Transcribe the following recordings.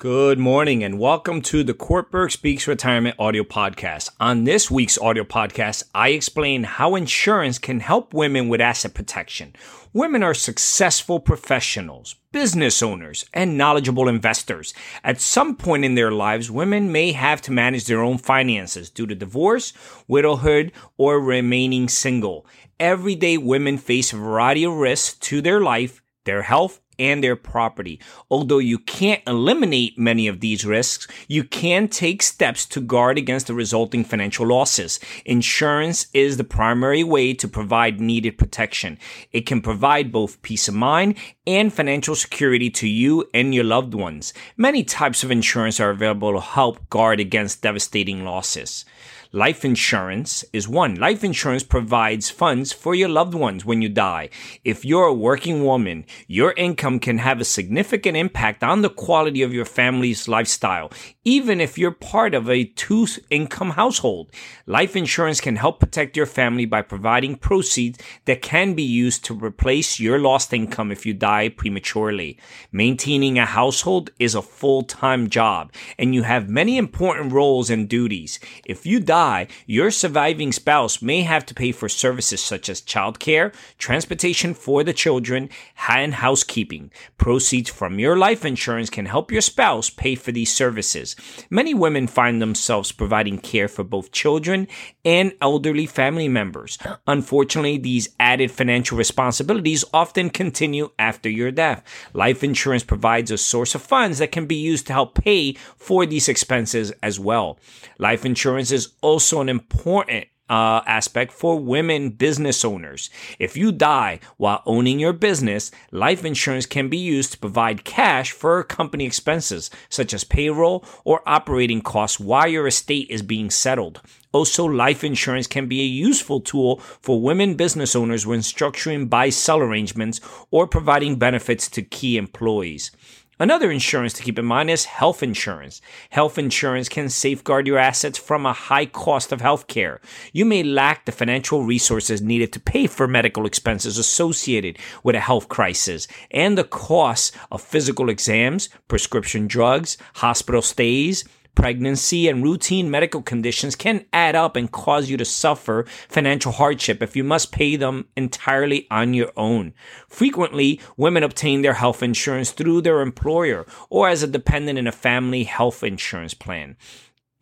Good morning and welcome to the Courtberg Speaks Retirement audio podcast. On this week's audio podcast, I explain how insurance can help women with asset protection. Women are successful professionals, business owners, and knowledgeable investors. At some point in their lives, women may have to manage their own finances due to divorce, widowhood, or remaining single. Everyday women face a variety of risks to their life, their health, and their property. Although you can't eliminate many of these risks, you can take steps to guard against the resulting financial losses. Insurance is the primary way to provide needed protection. It can provide both peace of mind and financial security to you and your loved ones. Many types of insurance are available to help guard against devastating losses. Life insurance is one. Life insurance provides funds for your loved ones when you die. If you're a working woman, your income can have a significant impact on the quality of your family's lifestyle, even if you're part of a two income household. Life insurance can help protect your family by providing proceeds that can be used to replace your lost income if you die prematurely. Maintaining a household is a full time job, and you have many important roles and duties. If you die, die, your surviving spouse may have to pay for services such as childcare, transportation for the children, and housekeeping. Proceeds from your life insurance can help your spouse pay for these services. Many women find themselves providing care for both children and elderly family members. Unfortunately, these added financial responsibilities often continue after your death. Life insurance provides a source of funds that can be used to help pay for these expenses as well. Life insurance is also an important uh, aspect for women business owners. If you die while owning your business, life insurance can be used to provide cash for company expenses such as payroll or operating costs while your estate is being settled. Also, life insurance can be a useful tool for women business owners when structuring buy sell arrangements or providing benefits to key employees. Another insurance to keep in mind is health insurance. Health insurance can safeguard your assets from a high cost of health care. You may lack the financial resources needed to pay for medical expenses associated with a health crisis and the costs of physical exams, prescription drugs, hospital stays, pregnancy, and routine medical conditions can add up and cause you to suffer financial hardship if you must pay them entirely on your own. Frequently, women obtain their health insurance through their employer or as a dependent in a family health insurance plan.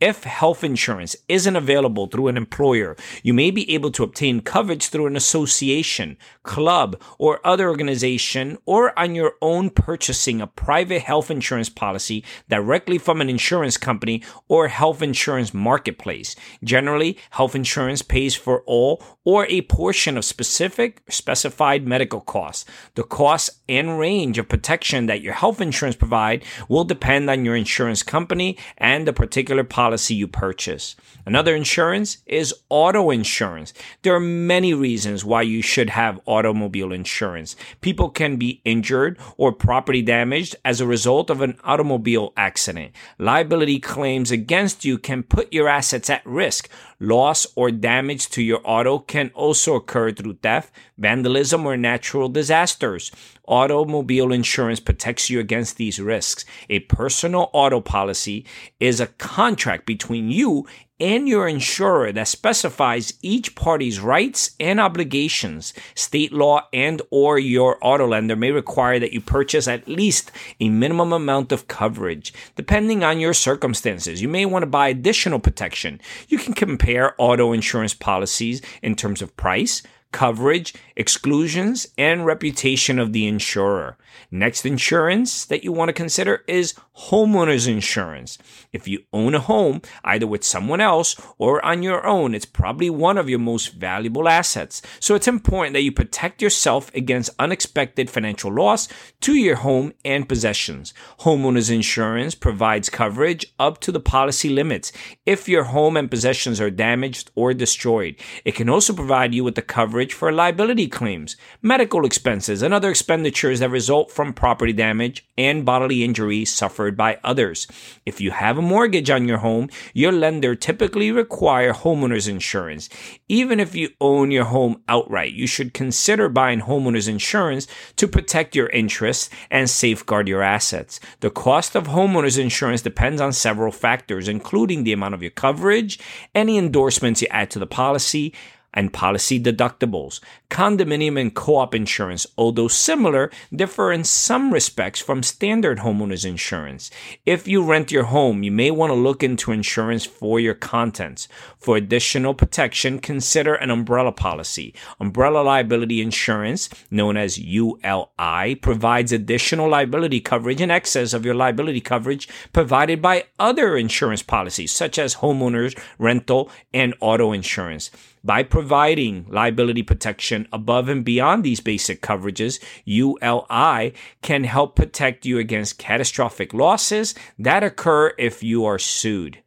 If health insurance isn't available through an employer, you may be able to obtain coverage through an association, club, or other organization, or on your own purchasing a private health insurance policy directly from an insurance company or health insurance marketplace. Generally, health insurance pays for all or a portion of specific specified medical costs. The cost and range of protection that your health insurance provide will depend on your insurance company and the particular policy policy you purchase. Another insurance is auto insurance. There are many reasons why you should have automobile insurance. People can be injured or property damaged as a result of an automobile accident. Liability claims against you can put your assets at risk. Loss or damage to your auto can also occur through theft, vandalism, or natural disasters. Automobile insurance protects you against these risks. A personal auto policy is a contract between you and your insurer that specifies each party's rights and obligations. State law and or your auto lender may require that you purchase at least a minimum amount of coverage. Depending on your circumstances, you may want to buy additional protection. You can compare auto insurance policies in terms of price, coverage, exclusions, and reputation of the insurer. Next insurance that you want to consider is homeowners insurance. If you own a home, either with someone else or on your own, it's probably one of your most valuable assets. So it's important that you protect yourself against unexpected financial loss to your home and possessions. Homeowners insurance provides coverage up to the policy limits if your home and possessions are damaged or destroyed. It can also provide you with the coverage for liability claims, medical expenses, and other expenditures that result from property damage and bodily injury suffered by others. If you have a mortgage on your home, your lender typically require homeowners insurance. Even if you own your home outright, you should consider buying homeowners insurance to protect your interests and safeguard your assets. The cost of homeowners insurance depends on several factors, including the amount of your coverage, any endorsements you add to the policy, and policy deductibles. Condominium and co-op insurance, although similar, differ in some respects from standard homeowners insurance. If you rent your home, you may want to look into insurance for your contents. For additional protection, consider an umbrella policy. Umbrella liability insurance, known as ULI, provides additional liability coverage in excess of your liability coverage provided by other insurance policies, such as homeowners, rental, and auto insurance. By providing liability protection above and beyond these basic coverages, ULI can help protect you against catastrophic losses that occur if you are sued.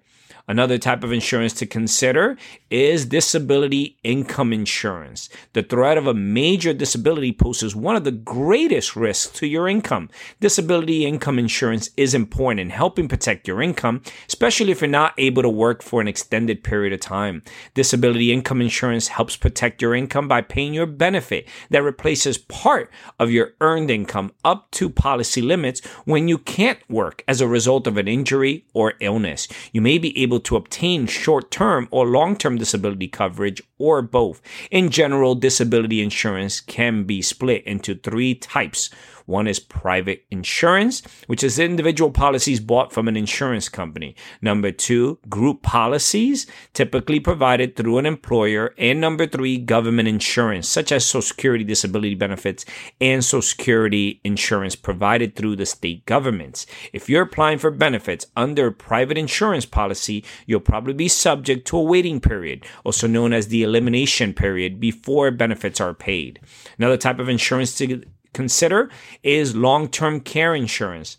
Another type of insurance to consider is disability income insurance. The threat of a major disability poses one of the greatest risks to your income. Disability income insurance is important in helping protect your income, especially if you're not able to work for an extended period of time. Disability income insurance helps protect your income by paying your benefit that replaces part of your earned income up to policy limits when you can't work as a result of an injury or illness. You may be able to obtain short term or long term disability coverage or both. In general, disability insurance can be split into three types one is private insurance, which is individual policies bought from an insurance company. Number two, group policies, typically provided through an employer. And number three, government insurance, such as Social Security disability benefits and Social Security insurance provided through the state governments. If you're applying for benefits under a private insurance policy, you'll probably be subject to a waiting period, also known as the elimination period, before benefits are paid. Another type of insurance to consider is long term care insurance.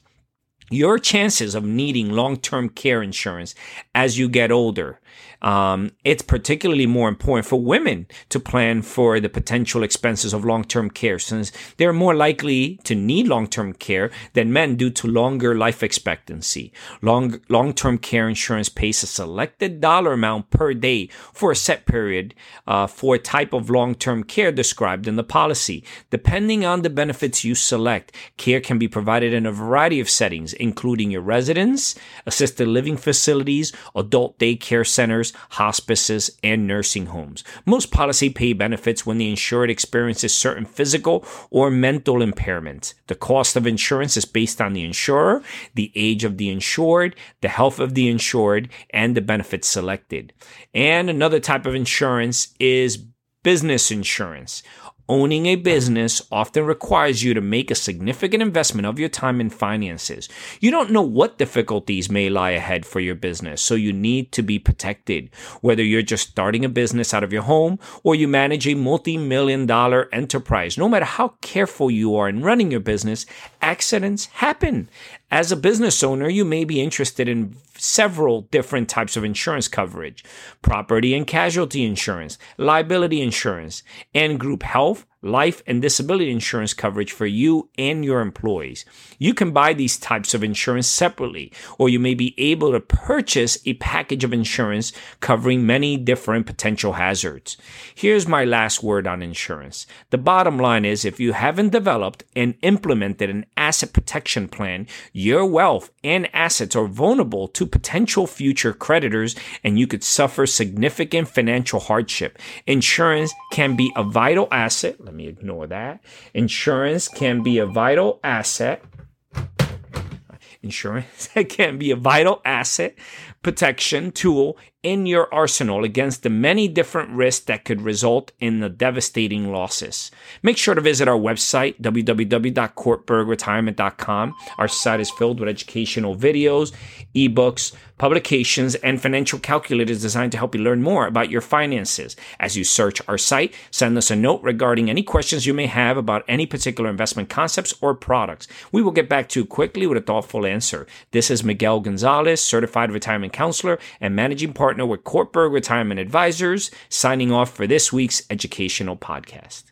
Your chances of needing long term care insurance as you get older um, it's particularly more important for women to plan for the potential expenses of long term care since they're more likely to need long term care than men due to longer life expectancy. Long long term care insurance pays a selected dollar amount per day for a set period uh, for a type of long term care described in the policy. Depending on the benefits you select, care can be provided in a variety of settings, including your residence, assisted living facilities, adult daycare centers, hospices, and nursing homes. Most policy pay benefits when the insured experiences certain physical or mental impairments. The cost of insurance is based on the insurer, the age of the insured, the health of the insured, and the benefits selected. And another type of insurance is business insurance. Owning a business often requires you to make a significant investment of your time and finances. You don't know what difficulties may lie ahead for your business, so you need to be protected. Whether you're just starting a business out of your home or you manage a multi million dollar enterprise, no matter how careful you are in running your business, accidents happen. As a business owner, you may be interested in several different types of insurance coverage property and casualty insurance, liability insurance, and group health, life and disability insurance coverage for you and your employees. You can buy these types of insurance separately, or you may be able to purchase a package of insurance covering many different potential hazards. Here's my last word on insurance. The bottom line is if you haven't developed and implemented an asset protection plan, your wealth and assets are vulnerable to potential future creditors and you could suffer significant financial hardship. Insurance can be a vital asset let me ignore that. Insurance can be a vital asset. Insurance can be a vital asset protection tool in your arsenal against the many different risks that could result in the devastating losses. Make sure to visit our website, www.courtbergretirement.com. Our site is filled with educational videos, ebooks, publications, and financial calculators designed to help you learn more about your finances. As you search our site, send us a note regarding any questions you may have about any particular investment concepts or products. We will get back to you quickly with a thoughtful answer. This is Miguel Gonzalez, certified retirement counselor and managing partner with Courtberg Retirement Advisors, signing off for this week's educational podcast.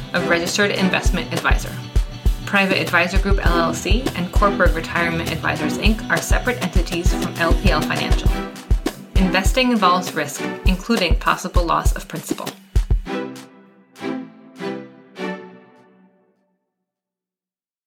a registered investment advisor. Private Advisor Group LLC and Courtberg Retirement Advisors Inc. are separate entities from LPL Financial. Investing involves risk, including possible loss of principal.